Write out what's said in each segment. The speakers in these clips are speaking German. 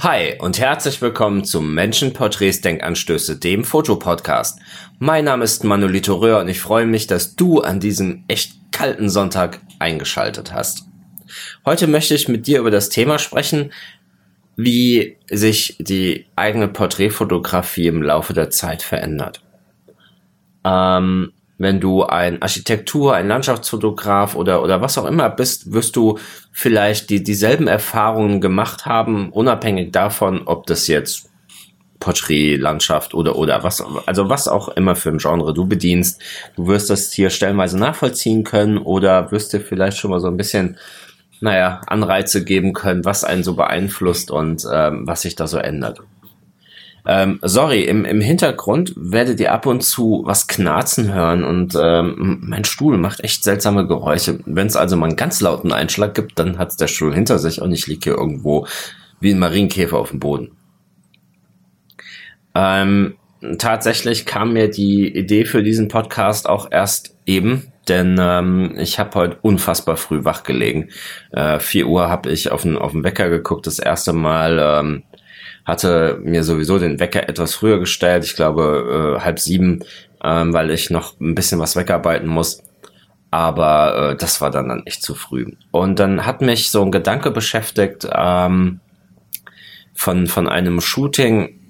Hi und herzlich willkommen zum Menschenporträts Denkanstöße, dem Fotopodcast. Mein Name ist Manolito Röhr und ich freue mich, dass du an diesem echt kalten Sonntag eingeschaltet hast. Heute möchte ich mit dir über das Thema sprechen, wie sich die eigene Porträtfotografie im Laufe der Zeit verändert. Ähm, wenn du ein Architektur, ein Landschaftsfotograf oder, oder was auch immer bist, wirst du vielleicht die, dieselben Erfahrungen gemacht haben, unabhängig davon, ob das jetzt Porträt, Landschaft oder, oder was, also was auch immer für ein Genre du bedienst. Du wirst das hier stellenweise nachvollziehen können oder wirst dir vielleicht schon mal so ein bisschen, naja, Anreize geben können, was einen so beeinflusst und ähm, was sich da so ändert. Ähm, sorry, im, im Hintergrund werdet ihr ab und zu was knarzen hören und ähm, mein Stuhl macht echt seltsame Geräusche. Wenn es also mal einen ganz lauten Einschlag gibt, dann hat's der Stuhl hinter sich und ich liege hier irgendwo wie ein Marienkäfer auf dem Boden. Ähm, tatsächlich kam mir die Idee für diesen Podcast auch erst eben, denn ähm, ich habe heute unfassbar früh wach gelegen. Äh, 4 Uhr habe ich auf den, auf den Wecker geguckt, das erste Mal. Ähm, hatte mir sowieso den Wecker etwas früher gestellt, ich glaube äh, halb sieben, ähm, weil ich noch ein bisschen was wegarbeiten muss. Aber äh, das war dann, dann echt zu früh. Und dann hat mich so ein Gedanke beschäftigt ähm, von, von einem Shooting,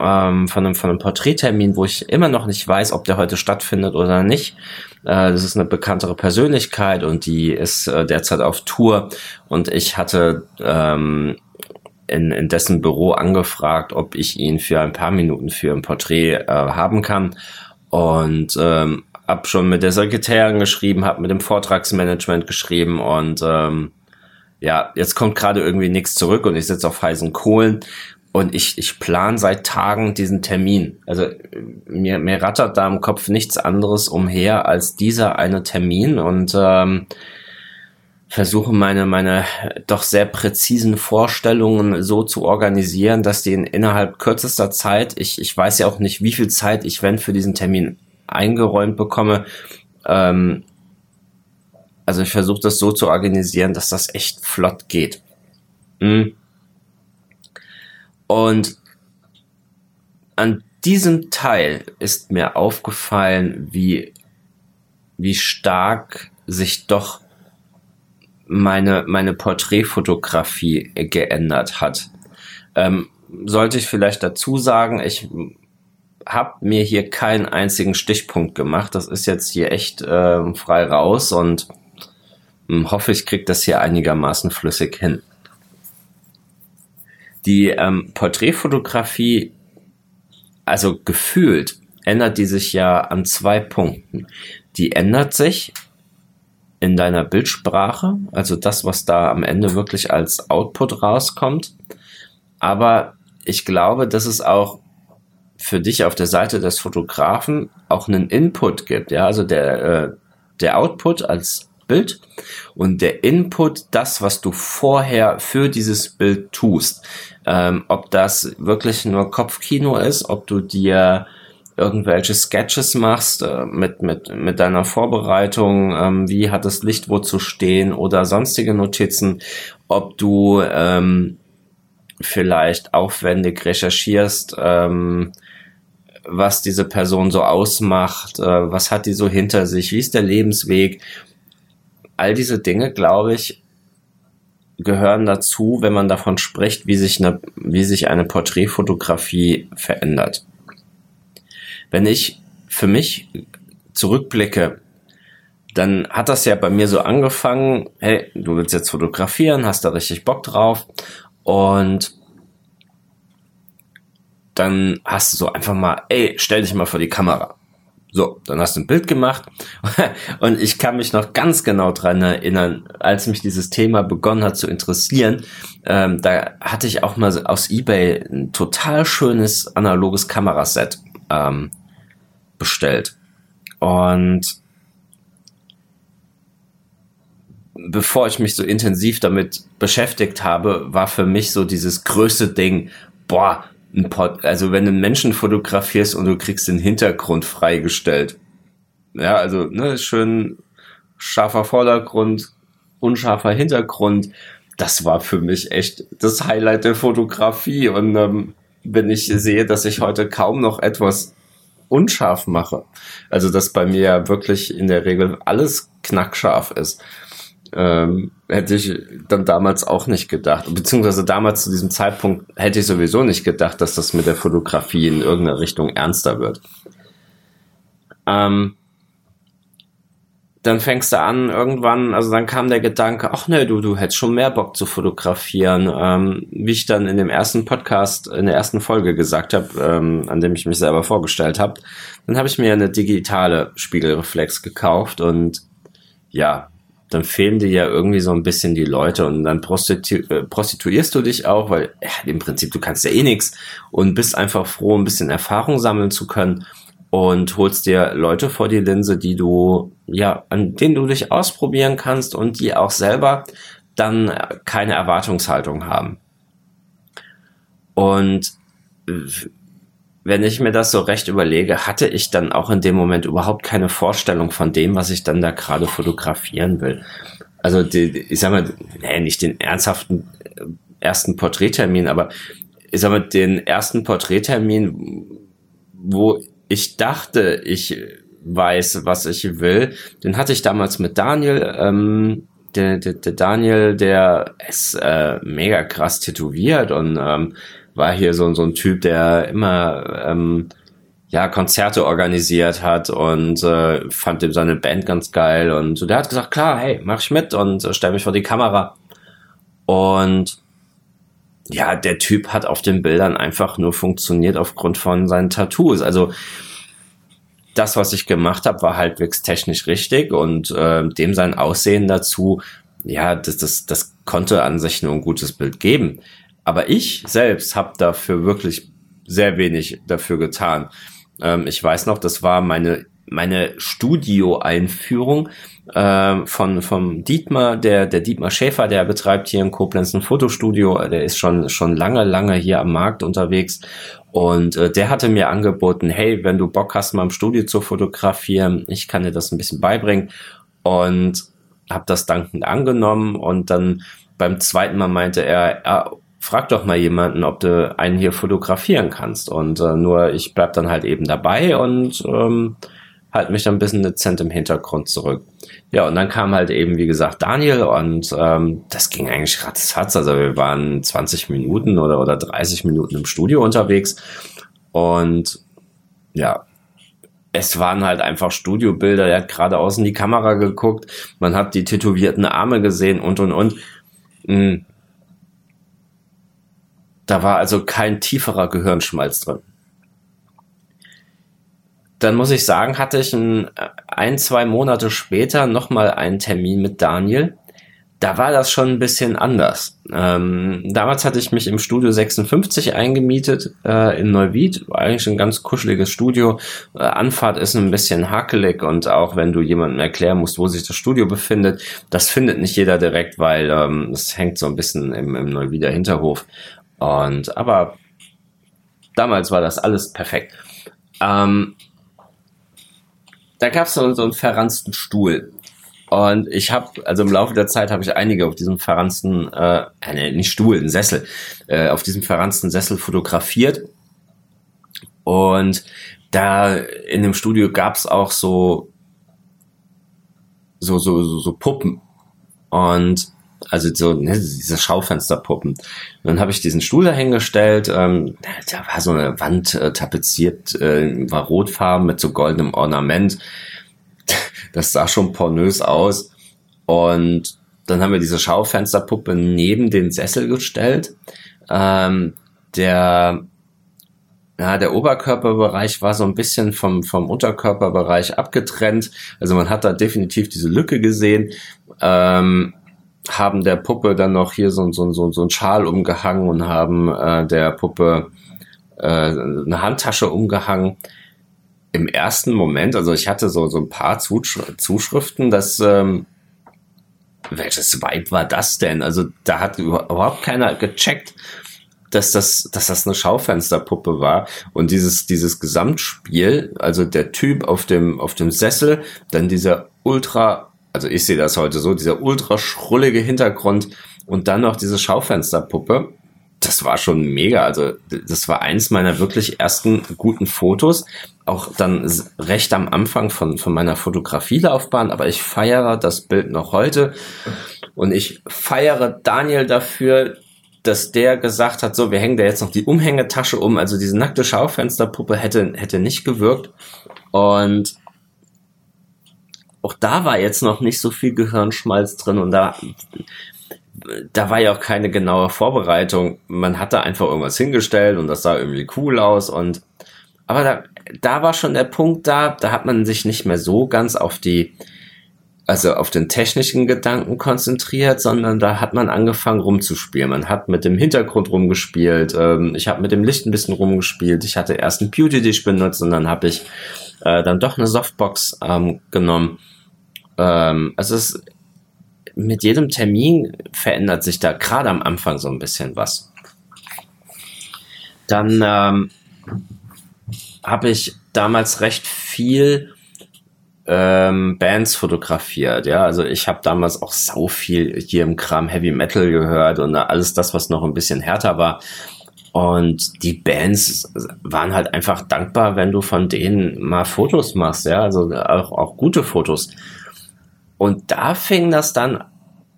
ähm, von, einem, von einem Porträttermin, wo ich immer noch nicht weiß, ob der heute stattfindet oder nicht. Äh, das ist eine bekanntere Persönlichkeit und die ist äh, derzeit auf Tour. Und ich hatte ähm, in, in dessen Büro angefragt, ob ich ihn für ein paar Minuten für ein Porträt äh, haben kann. Und ähm, hab schon mit der Sekretärin geschrieben, hab mit dem Vortragsmanagement geschrieben und ähm, ja, jetzt kommt gerade irgendwie nichts zurück und ich sitze auf heißen Kohlen und ich, ich plan seit Tagen diesen Termin. Also mir, mir rattert da im Kopf nichts anderes umher als dieser eine Termin und ähm, versuche meine, meine doch sehr präzisen Vorstellungen so zu organisieren, dass die in, innerhalb kürzester Zeit, ich, ich weiß ja auch nicht, wie viel Zeit ich wenn für diesen Termin eingeräumt bekomme, ähm, also ich versuche das so zu organisieren, dass das echt flott geht. Mhm. Und an diesem Teil ist mir aufgefallen, wie, wie stark sich doch meine, meine Porträtfotografie geändert hat. Ähm, sollte ich vielleicht dazu sagen, ich habe mir hier keinen einzigen Stichpunkt gemacht. Das ist jetzt hier echt äh, frei raus und äh, hoffe, ich kriege das hier einigermaßen flüssig hin. Die ähm, Porträtfotografie, also gefühlt, ändert die sich ja an zwei Punkten. Die ändert sich in deiner Bildsprache, also das, was da am Ende wirklich als Output rauskommt. Aber ich glaube, dass es auch für dich auf der Seite des Fotografen auch einen Input gibt, ja, also der, äh, der Output als Bild und der Input, das, was du vorher für dieses Bild tust. Ähm, ob das wirklich nur Kopfkino ist, ob du dir irgendwelche Sketches machst äh, mit, mit, mit deiner Vorbereitung, ähm, wie hat das Licht wo zu stehen oder sonstige Notizen, ob du ähm, vielleicht aufwendig recherchierst, ähm, was diese Person so ausmacht, äh, was hat die so hinter sich, wie ist der Lebensweg. All diese Dinge, glaube ich, gehören dazu, wenn man davon spricht, wie sich eine, wie sich eine Porträtfotografie verändert. Wenn ich für mich zurückblicke, dann hat das ja bei mir so angefangen, hey, du willst jetzt fotografieren, hast da richtig Bock drauf und dann hast du so einfach mal, ey, stell dich mal vor die Kamera. So, dann hast du ein Bild gemacht und ich kann mich noch ganz genau dran erinnern, als mich dieses Thema begonnen hat zu interessieren, ähm, da hatte ich auch mal aus eBay ein total schönes analoges Kameraset ähm, bestellt. Und bevor ich mich so intensiv damit beschäftigt habe, war für mich so dieses größte Ding, boah, ein Pod, also wenn du einen Menschen fotografierst und du kriegst den Hintergrund freigestellt. Ja, also ne, schön scharfer Vordergrund, unscharfer Hintergrund das war für mich echt das Highlight der Fotografie. Und ähm, wenn ich sehe, dass ich heute kaum noch etwas unscharf mache, also dass bei mir ja wirklich in der Regel alles knackscharf ist, ähm, hätte ich dann damals auch nicht gedacht. Beziehungsweise damals zu diesem Zeitpunkt hätte ich sowieso nicht gedacht, dass das mit der Fotografie in irgendeiner Richtung ernster wird. Ähm, dann fängst du an irgendwann, also dann kam der Gedanke, ach ne, du, du hättest schon mehr Bock zu fotografieren. Ähm, wie ich dann in dem ersten Podcast, in der ersten Folge gesagt habe, ähm, an dem ich mich selber vorgestellt habe, dann habe ich mir eine digitale Spiegelreflex gekauft und ja, dann fehlen dir ja irgendwie so ein bisschen die Leute und dann prostitu äh, prostituierst du dich auch, weil ja, im Prinzip du kannst ja eh nichts und bist einfach froh, ein bisschen Erfahrung sammeln zu können und holst dir Leute vor die Linse, die du, ja, an denen du dich ausprobieren kannst und die auch selber dann keine Erwartungshaltung haben. Und wenn ich mir das so recht überlege, hatte ich dann auch in dem Moment überhaupt keine Vorstellung von dem, was ich dann da gerade fotografieren will. Also die, ich sag mal, nee, nicht den ernsthaften äh, ersten Porträttermin, aber ich sag mal, den ersten Porträttermin, wo ich dachte, ich weiß, was ich will. Den hatte ich damals mit Daniel. Ähm, der, der, der Daniel, der ist äh, mega krass tätowiert und ähm, war hier so, so ein Typ, der immer ähm, ja Konzerte organisiert hat und äh, fand ihm seine Band ganz geil und so. Der hat gesagt, klar, hey, mach ich mit und äh, stell mich vor die Kamera. Und ja, der Typ hat auf den Bildern einfach nur funktioniert aufgrund von seinen Tattoos. Also das, was ich gemacht habe, war halbwegs technisch richtig und äh, dem sein Aussehen dazu, ja, das, das, das konnte an sich nur ein gutes Bild geben. Aber ich selbst habe dafür wirklich sehr wenig dafür getan. Ähm, ich weiß noch, das war meine meine Studio-Einführung äh, von vom Dietmar, der der Dietmar Schäfer, der betreibt hier in Koblenz ein Fotostudio, der ist schon schon lange lange hier am Markt unterwegs. Und äh, der hatte mir angeboten, hey, wenn du Bock hast, mal im Studio zu fotografieren, ich kann dir das ein bisschen beibringen. Und habe das dankend angenommen. Und dann beim zweiten Mal meinte er, ja, frag doch mal jemanden, ob du einen hier fotografieren kannst. Und äh, nur ich bleib dann halt eben dabei und ähm, halt mich dann ein bisschen dezent im Hintergrund zurück. Ja, und dann kam halt eben, wie gesagt, Daniel und ähm, das ging eigentlich ratzfatz. Also wir waren 20 Minuten oder, oder 30 Minuten im Studio unterwegs und ja, es waren halt einfach Studiobilder. Er hat geradeaus in die Kamera geguckt, man hat die tätowierten Arme gesehen und und und. Hm. Da war also kein tieferer Gehirnschmalz drin dann muss ich sagen, hatte ich ein, ein zwei Monate später nochmal einen Termin mit Daniel. Da war das schon ein bisschen anders. Ähm, damals hatte ich mich im Studio 56 eingemietet äh, in Neuwied. War eigentlich ein ganz kuscheliges Studio. Äh, Anfahrt ist ein bisschen hakelig und auch wenn du jemandem erklären musst, wo sich das Studio befindet, das findet nicht jeder direkt, weil ähm, es hängt so ein bisschen im, im Neuwieder Hinterhof. Und aber damals war das alles perfekt. Ähm, da gab es so, so einen verranzten Stuhl. Und ich habe, also im Laufe der Zeit habe ich einige auf diesem verranzten, äh, äh nicht Stuhl, ein Sessel, äh, auf diesem verranzten Sessel fotografiert. Und da in dem Studio gab es auch so, so, so, so, so Puppen. Und also so ne, diese Schaufensterpuppen. Und dann habe ich diesen Stuhl dahingestellt, ähm, da war so eine Wand äh, tapeziert, äh, war rotfarben mit so goldenem Ornament. Das sah schon pornös aus. Und dann haben wir diese Schaufensterpuppe neben den Sessel gestellt. Ähm, der ja, der Oberkörperbereich war so ein bisschen vom, vom Unterkörperbereich abgetrennt. Also man hat da definitiv diese Lücke gesehen. Ähm, haben der Puppe dann noch hier so, so, so, so ein Schal umgehangen und haben äh, der Puppe äh, eine Handtasche umgehangen. Im ersten Moment, also ich hatte so, so ein paar Zusch Zuschriften, dass ähm, welches Vibe war das denn? Also da hat überhaupt keiner gecheckt, dass das, dass das eine Schaufensterpuppe war. Und dieses, dieses Gesamtspiel, also der Typ auf dem, auf dem Sessel, dann dieser ultra also ich sehe das heute so, dieser ultra schrullige Hintergrund Und dann noch diese Schaufensterpuppe. Das war schon mega. Also, das war eins meiner wirklich ersten guten Fotos. Auch dann recht am Anfang von, von meiner Fotografielaufbahn. Aber ich feiere das Bild noch heute. Und ich feiere Daniel dafür, dass der gesagt hat, so, wir hängen da jetzt noch die Umhängetasche um. Also diese nackte Schaufensterpuppe hätte, hätte nicht gewirkt. Und auch da war jetzt noch nicht so viel Gehirnschmalz drin und da, da war ja auch keine genaue Vorbereitung. Man hatte einfach irgendwas hingestellt und das sah irgendwie cool aus und, aber da, da war schon der Punkt da, da hat man sich nicht mehr so ganz auf die, also auf den technischen Gedanken konzentriert, sondern da hat man angefangen rumzuspielen. Man hat mit dem Hintergrund rumgespielt, ähm, ich habe mit dem Licht ein bisschen rumgespielt, ich hatte erst ein Beauty Dish benutzt und dann habe ich äh, dann doch eine Softbox ähm, genommen. Ähm, also es mit jedem Termin verändert sich da gerade am Anfang so ein bisschen was. Dann ähm, habe ich damals recht viel ähm, Bands fotografiert. Ja, also ich habe damals auch so viel hier im Kram Heavy Metal gehört und alles das, was noch ein bisschen härter war. Und die Bands waren halt einfach dankbar, wenn du von denen mal Fotos machst, ja, also auch, auch gute Fotos. Und da fing das dann,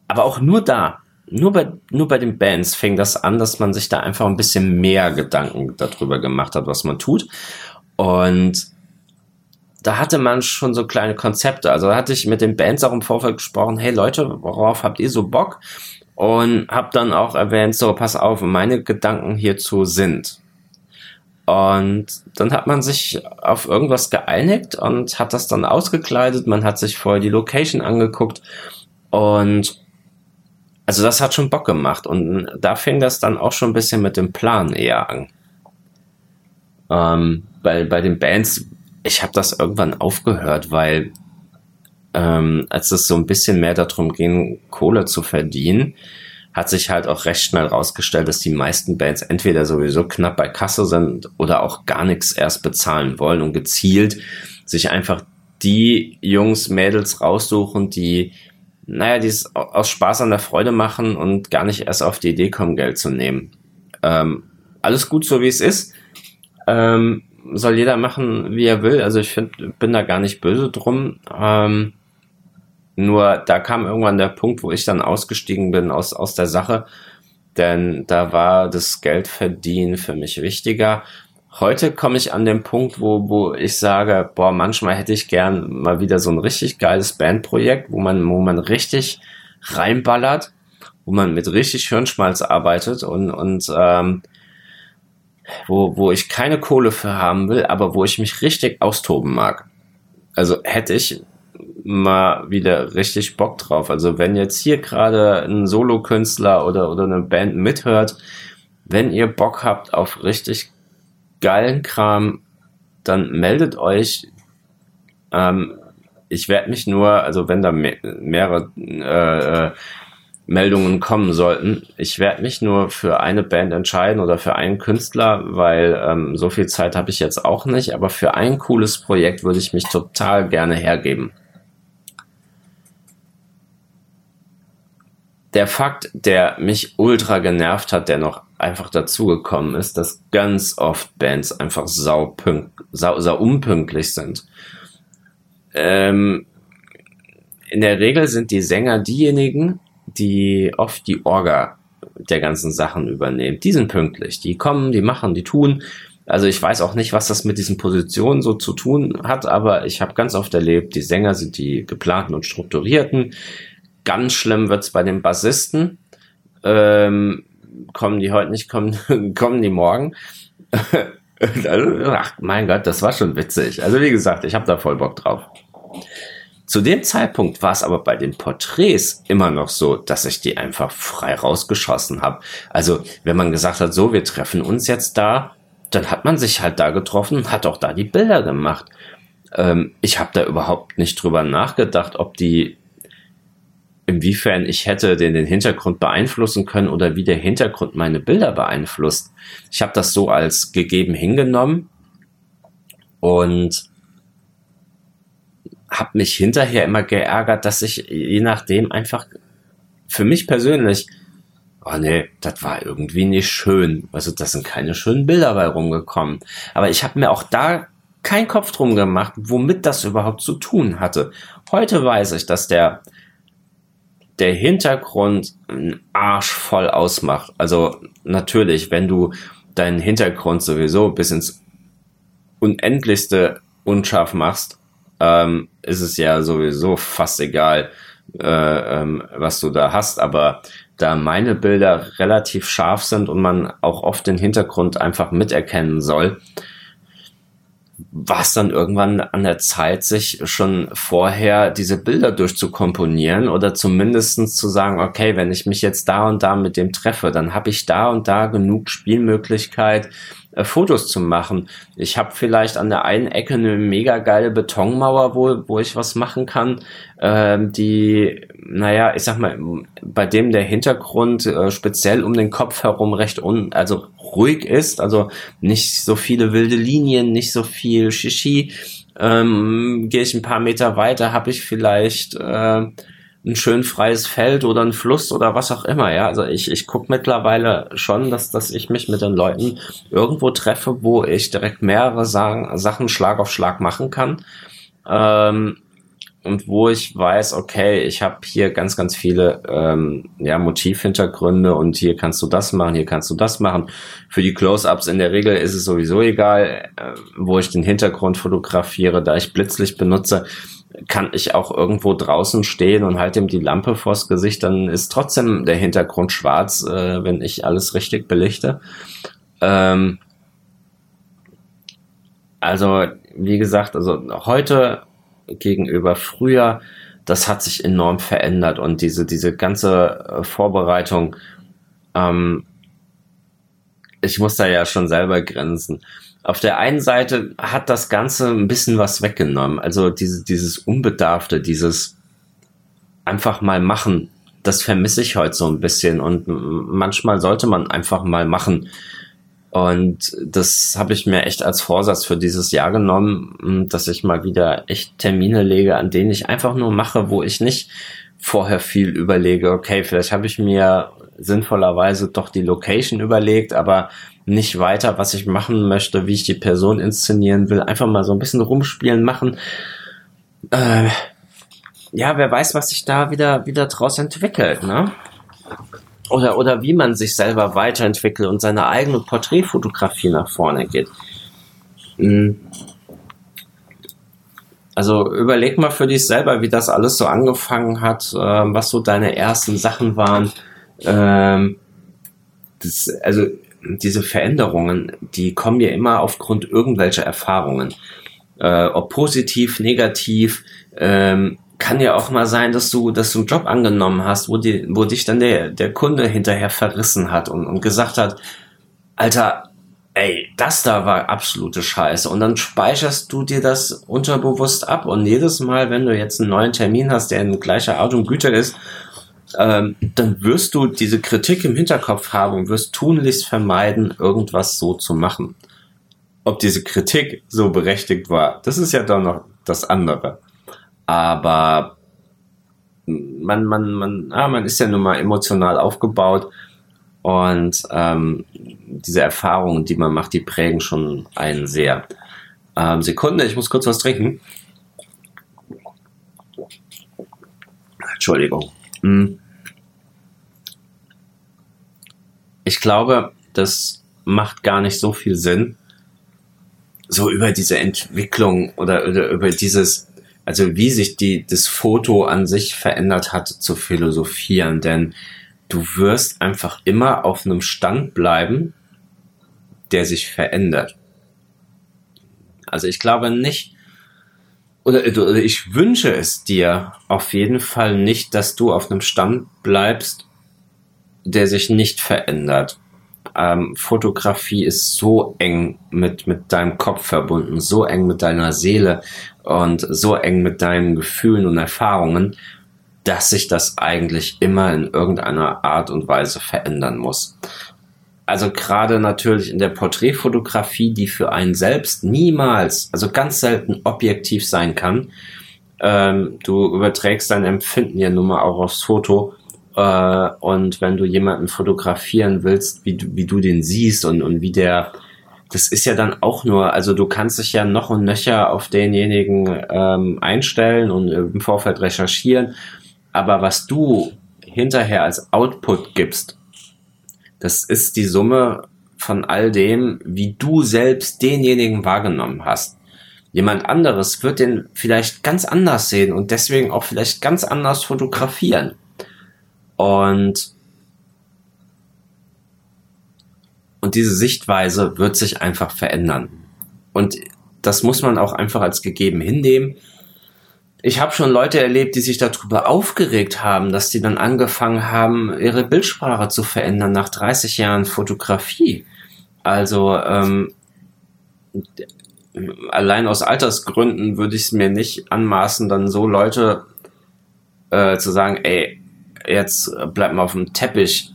aber auch nur da, nur bei, nur bei den Bands fing das an, dass man sich da einfach ein bisschen mehr Gedanken darüber gemacht hat, was man tut. Und da hatte man schon so kleine Konzepte. Also da hatte ich mit den Bands auch im Vorfeld gesprochen, hey Leute, worauf habt ihr so Bock? Und hab dann auch erwähnt, so pass auf, meine Gedanken hierzu sind. Und dann hat man sich auf irgendwas geeinigt und hat das dann ausgekleidet. Man hat sich vorher die Location angeguckt und also das hat schon Bock gemacht. Und da fing das dann auch schon ein bisschen mit dem Plan eher an. Ähm, bei, bei den Bands ich habe das irgendwann aufgehört, weil ähm, als es so ein bisschen mehr darum ging, Kohle zu verdienen, hat sich halt auch recht schnell rausgestellt, dass die meisten Bands entweder sowieso knapp bei Kasse sind oder auch gar nichts erst bezahlen wollen und gezielt sich einfach die Jungs, Mädels raussuchen, die, naja, die es aus Spaß an der Freude machen und gar nicht erst auf die Idee kommen, Geld zu nehmen. Ähm, alles gut so, wie es ist. Ähm, soll jeder machen, wie er will. Also ich find, bin da gar nicht böse drum. Ähm, nur da kam irgendwann der Punkt, wo ich dann ausgestiegen bin aus, aus der Sache. Denn da war das Geldverdienen für mich wichtiger. Heute komme ich an den Punkt, wo, wo ich sage, boah, manchmal hätte ich gern mal wieder so ein richtig geiles Bandprojekt, wo man, wo man richtig reinballert, wo man mit richtig Hirnschmalz arbeitet und, und ähm, wo, wo ich keine Kohle für haben will, aber wo ich mich richtig austoben mag. Also hätte ich mal wieder richtig Bock drauf. Also wenn jetzt hier gerade ein Solokünstler oder, oder eine Band mithört, wenn ihr Bock habt auf richtig geilen Kram, dann meldet euch. Ähm, ich werde mich nur, also wenn da mehr, mehrere äh, äh Meldungen kommen sollten. Ich werde mich nur für eine Band entscheiden oder für einen Künstler, weil ähm, so viel Zeit habe ich jetzt auch nicht, aber für ein cooles Projekt würde ich mich total gerne hergeben. Der Fakt, der mich ultra genervt hat, der noch einfach dazugekommen ist, dass ganz oft Bands einfach sau, sau, sau unpünktlich sind. Ähm, in der Regel sind die Sänger diejenigen, die oft die Orga der ganzen Sachen übernehmen. Die sind pünktlich. Die kommen, die machen, die tun. Also ich weiß auch nicht, was das mit diesen Positionen so zu tun hat, aber ich habe ganz oft erlebt, die Sänger sind die geplanten und strukturierten. Ganz schlimm wird's bei den Bassisten. Ähm, kommen die heute nicht, kommen, kommen die morgen. Ach mein Gott, das war schon witzig. Also wie gesagt, ich habe da voll Bock drauf. Zu dem Zeitpunkt war es aber bei den Porträts immer noch so, dass ich die einfach frei rausgeschossen habe. Also wenn man gesagt hat, so, wir treffen uns jetzt da, dann hat man sich halt da getroffen und hat auch da die Bilder gemacht. Ähm, ich habe da überhaupt nicht drüber nachgedacht, ob die, inwiefern ich hätte den, den Hintergrund beeinflussen können oder wie der Hintergrund meine Bilder beeinflusst. Ich habe das so als gegeben hingenommen und habe mich hinterher immer geärgert, dass ich je nachdem einfach für mich persönlich oh nee, das war irgendwie nicht schön. Also da sind keine schönen Bilder bei rumgekommen. Aber ich habe mir auch da keinen Kopf drum gemacht, womit das überhaupt zu tun hatte. Heute weiß ich, dass der der Hintergrund einen Arsch voll ausmacht. Also natürlich, wenn du deinen Hintergrund sowieso bis ins Unendlichste unscharf machst, ähm, ist es ja sowieso fast egal, äh, ähm, was du da hast. Aber da meine Bilder relativ scharf sind und man auch oft den Hintergrund einfach miterkennen soll, war es dann irgendwann an der Zeit, sich schon vorher diese Bilder durchzukomponieren oder zumindestens zu sagen, okay, wenn ich mich jetzt da und da mit dem treffe, dann habe ich da und da genug Spielmöglichkeit, äh, Fotos zu machen. Ich habe vielleicht an der einen Ecke eine mega geile Betonmauer, wo, wo ich was machen kann, äh, die, naja, ich sag mal, bei dem der Hintergrund äh, speziell um den Kopf herum recht un, also ruhig ist, also nicht so viele wilde Linien, nicht so viel Shishi. Ähm, Gehe ich ein paar Meter weiter, habe ich vielleicht äh, ein schön freies Feld oder ein Fluss oder was auch immer, ja. Also ich, ich gucke mittlerweile schon, dass, dass ich mich mit den Leuten irgendwo treffe, wo ich direkt mehrere sagen, Sachen Schlag auf Schlag machen kann. Ähm, und wo ich weiß, okay, ich habe hier ganz, ganz viele ähm, ja, Motivhintergründe und hier kannst du das machen, hier kannst du das machen. Für die Close-ups in der Regel ist es sowieso egal, äh, wo ich den Hintergrund fotografiere, da ich Blitzlicht benutze kann ich auch irgendwo draußen stehen und halte ihm die Lampe vors Gesicht, dann ist trotzdem der Hintergrund schwarz, äh, wenn ich alles richtig belichte. Ähm, also, wie gesagt, also heute gegenüber früher, das hat sich enorm verändert und diese, diese ganze äh, Vorbereitung, ähm, ich muss da ja schon selber grenzen auf der einen Seite hat das Ganze ein bisschen was weggenommen. Also diese, dieses Unbedarfte, dieses einfach mal machen, das vermisse ich heute so ein bisschen. Und manchmal sollte man einfach mal machen. Und das habe ich mir echt als Vorsatz für dieses Jahr genommen, dass ich mal wieder echt Termine lege, an denen ich einfach nur mache, wo ich nicht vorher viel überlege, okay, vielleicht habe ich mir sinnvollerweise doch die Location überlegt, aber nicht weiter, was ich machen möchte, wie ich die Person inszenieren will. Einfach mal so ein bisschen rumspielen, machen. Äh, ja, wer weiß, was sich da wieder, wieder draus entwickelt, ne? Oder, oder wie man sich selber weiterentwickelt und seine eigene Porträtfotografie nach vorne geht. Hm. Also überleg mal für dich selber, wie das alles so angefangen hat, äh, was so deine ersten Sachen waren. Ähm, das, also diese Veränderungen, die kommen ja immer aufgrund irgendwelcher Erfahrungen. Äh, ob positiv, negativ, ähm, kann ja auch mal sein, dass du, dass du einen Job angenommen hast, wo, die, wo dich dann der, der Kunde hinterher verrissen hat und, und gesagt hat, Alter, ey, das da war absolute Scheiße. Und dann speicherst du dir das unterbewusst ab. Und jedes Mal, wenn du jetzt einen neuen Termin hast, der in gleicher Art und Güte ist, ähm, dann wirst du diese Kritik im Hinterkopf haben und wirst tunlichst vermeiden, irgendwas so zu machen. Ob diese Kritik so berechtigt war, das ist ja dann noch das andere. Aber man, man, man, ah, man ist ja nun mal emotional aufgebaut und ähm, diese Erfahrungen, die man macht, die prägen schon einen sehr. Ähm, Sekunde, ich muss kurz was trinken. Entschuldigung. Ich glaube, das macht gar nicht so viel Sinn, so über diese Entwicklung oder, oder über dieses, also wie sich die, das Foto an sich verändert hat, zu philosophieren, denn du wirst einfach immer auf einem Stand bleiben, der sich verändert. Also ich glaube nicht, oder, oder ich wünsche es dir auf jeden Fall nicht, dass du auf einem Stand bleibst, der sich nicht verändert. Ähm, Fotografie ist so eng mit, mit deinem Kopf verbunden, so eng mit deiner Seele und so eng mit deinen Gefühlen und Erfahrungen, dass sich das eigentlich immer in irgendeiner Art und Weise verändern muss. Also gerade natürlich in der Porträtfotografie, die für einen selbst niemals, also ganz selten objektiv sein kann. Ähm, du überträgst dein Empfinden ja nun mal auch aufs Foto Äh, und wenn du jemanden fotografieren willst, wie du, wie du den siehst und, und wie der, das ist ja dann auch nur, also du kannst dich ja noch und nöcher auf denjenigen ähm, einstellen und im Vorfeld recherchieren. Aber was du hinterher als Output gibst, das ist die Summe von all dem, wie du selbst denjenigen wahrgenommen hast. Jemand anderes wird den vielleicht ganz anders sehen und deswegen auch vielleicht ganz anders fotografieren. Und, und diese Sichtweise wird sich einfach verändern. Und das muss man auch einfach als gegeben hinnehmen. Ich habe schon Leute erlebt, die sich darüber aufgeregt haben, dass die dann angefangen haben, ihre Bildsprache zu verändern nach 30 Jahren Fotografie. Also ähm, allein aus Altersgründen würde ich es mir nicht anmaßen, dann so Leute äh, zu sagen, ey, jetzt bleib mal auf dem Teppich.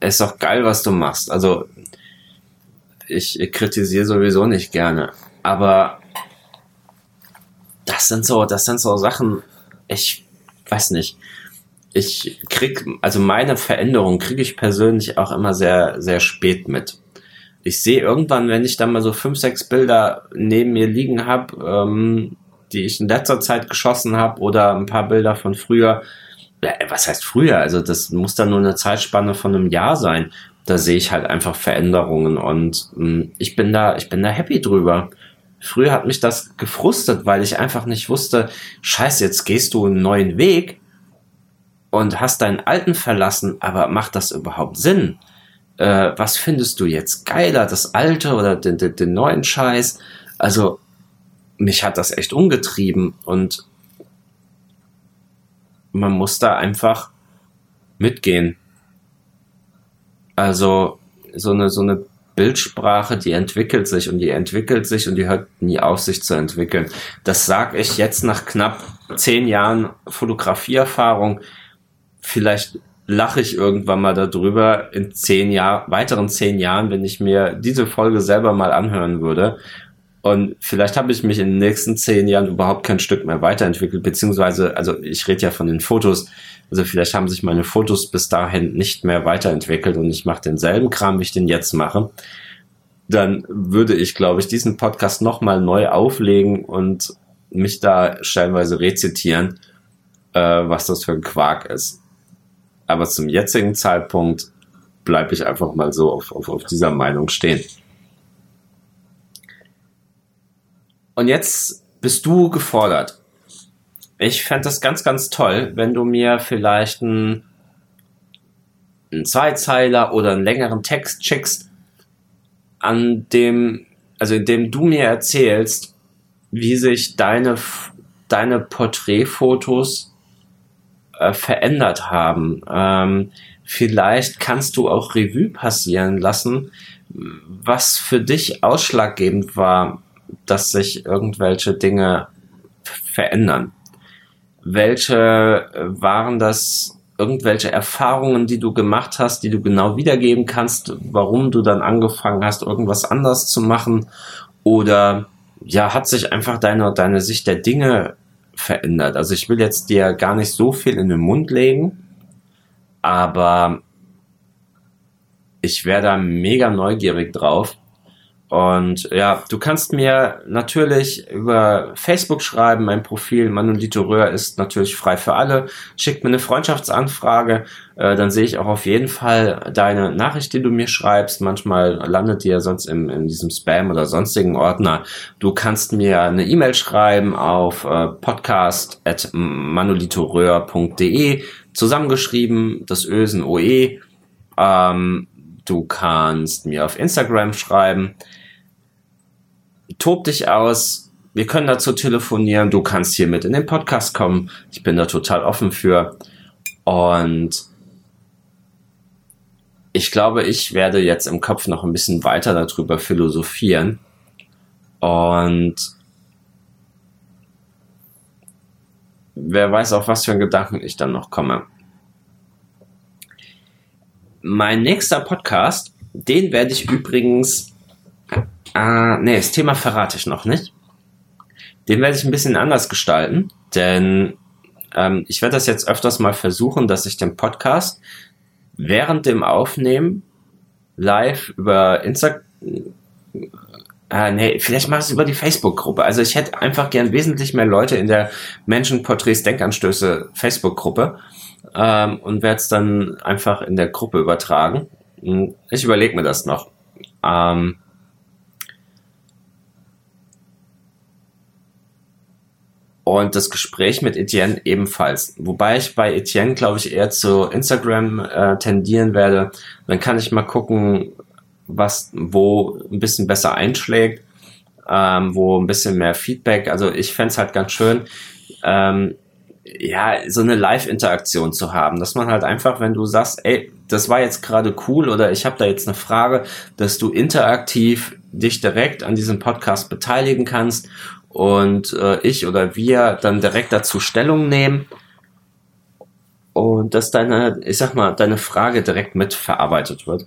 Ist doch geil, was du machst. Also, ich, ich kritisiere sowieso nicht gerne. Aber das sind so, das sind so Sachen, ich weiß nicht. Ich krieg, also meine Veränderung kriege ich persönlich auch immer sehr, sehr spät mit. Ich sehe irgendwann, wenn ich dann mal so fünf, sechs Bilder neben mir liegen habe, ähm, die ich in letzter Zeit geschossen habe oder ein paar Bilder von früher, was heißt früher? Also das muss dann nur eine Zeitspanne von einem Jahr sein. Da sehe ich halt einfach Veränderungen und hm, ich bin da, ich bin da happy drüber. Früher hat mich das gefrustet, weil ich einfach nicht wusste, scheiße, jetzt gehst du einen neuen Weg und hast deinen alten verlassen, aber macht das überhaupt Sinn? Äh, was findest du jetzt geiler, das alte oder den, den, den neuen Scheiß? Also mich hat das echt umgetrieben und man muss da einfach mitgehen. Also so eine, so eine Bildsprache, die entwickelt sich und die entwickelt sich und die hört nie auf, sich zu entwickeln. Das sage ich jetzt nach knapp zehn Jahren Fotografieerfahrung. Vielleicht lache ich irgendwann mal darüber in zehn Jahren, weiteren zehn Jahren, wenn ich mir diese Folge selber mal anhören würde und vielleicht habe ich mich in den nächsten zehn Jahren überhaupt kein Stück mehr weiterentwickelt, beziehungsweise, also ich rede ja von den Fotos, also vielleicht haben sich meine Fotos bis dahin nicht mehr weiterentwickelt und ich mache denselben Kram, wie ich den jetzt mache. Dann würde ich, glaube ich, diesen Podcast nochmal neu auflegen und mich da stellenweise rezitieren, äh, was das für ein Quark ist. Aber zum jetzigen Zeitpunkt bleibe ich einfach mal so auf, auf, auf dieser Meinung stehen. Und jetzt bist du gefordert. Ich fände das ganz, ganz toll, wenn du mir vielleicht einen, einen Zweizeiler oder einen längeren Text schickst, an dem, also in dem du mir erzählst, wie sich deine, deine Porträtfotos äh, verändert haben. Ähm, vielleicht kannst du auch Revue passieren lassen, was für dich ausschlaggebend war, dass sich irgendwelche Dinge verändern. Welche äh, waren das irgendwelche Erfahrungen, die du gemacht hast, die du genau wiedergeben kannst, warum du dann angefangen hast, irgendwas anders zu machen? Oder ja, hat sich einfach deine, deine Sicht der Dinge verändert? Also ich will jetzt dir gar nicht so viel in den Mund legen, aber ich wäre da mega neugierig drauf, und ja, du kannst mir natürlich über Facebook schreiben. Mein Profil Manolito Röhr ist natürlich frei für alle. Schick mir eine Freundschaftsanfrage, äh, dann sehe ich auch auf jeden Fall deine Nachricht, die du mir schreibst. Manchmal landet die ja sonst im, in diesem Spam oder sonstigen Ordner. Du kannst mir eine E-Mail schreiben auf äh, podcast.manolitoröhr.de zusammengeschrieben, das Ösen OE. Ähm, du kannst mir auf Instagram schreiben tob dich aus. Wir können dazu telefonieren. Du kannst hier mit in den Podcast kommen. Ich bin da total offen für. Und ich glaube, ich werde jetzt im Kopf noch ein bisschen weiter darüber philosophieren. Und wer weiß, auf was für einen Gedanken ich dann noch komme. Mein nächster Podcast, den werde ich übrigens äh, nee, das Thema verrate ich noch nicht. Den werde ich ein bisschen anders gestalten, denn Ähm, ich werde das jetzt öfters mal versuchen, dass ich den Podcast während dem Aufnehmen live über Instagram äh, nee, vielleicht mach es über die Facebook-Gruppe. Also ich hätte einfach gern wesentlich mehr Leute in der Menschenporträts Denkanstöße Facebook-Gruppe ähm, und werde es dann einfach in der Gruppe übertragen. Hm, ich überlege mir das noch. Ähm, und das Gespräch mit Etienne ebenfalls. Wobei ich bei Etienne, glaube ich, eher zu Instagram äh, tendieren werde. Dann kann ich mal gucken, was wo ein bisschen besser einschlägt, ähm, wo ein bisschen mehr Feedback. Also ich fände halt ganz schön, ähm, ja, so eine Live-Interaktion zu haben, dass man halt einfach, wenn du sagst, ey, das war jetzt gerade cool oder ich habe da jetzt eine Frage, dass du interaktiv dich direkt an diesem Podcast beteiligen kannst und äh, ich oder wir dann direkt dazu Stellung nehmen und dass deine, ich sag mal, deine Frage direkt mitverarbeitet wird.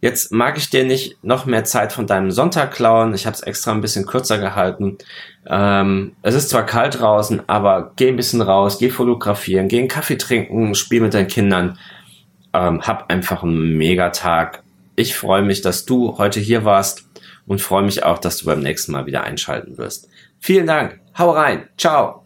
Jetzt mag ich dir nicht noch mehr Zeit von deinem Sonntag klauen. Ich habe es extra ein bisschen kürzer gehalten. Ähm, es ist zwar kalt draußen, aber geh ein bisschen raus, geh fotografieren, geh einen Kaffee trinken, spiel mit deinen Kindern. Ähm, hab einfach einen Megatag. Ich freue mich, dass du heute hier warst und freue mich auch, dass du beim nächsten Mal wieder einschalten wirst. Vielen Dank. Hau rein. Ciao.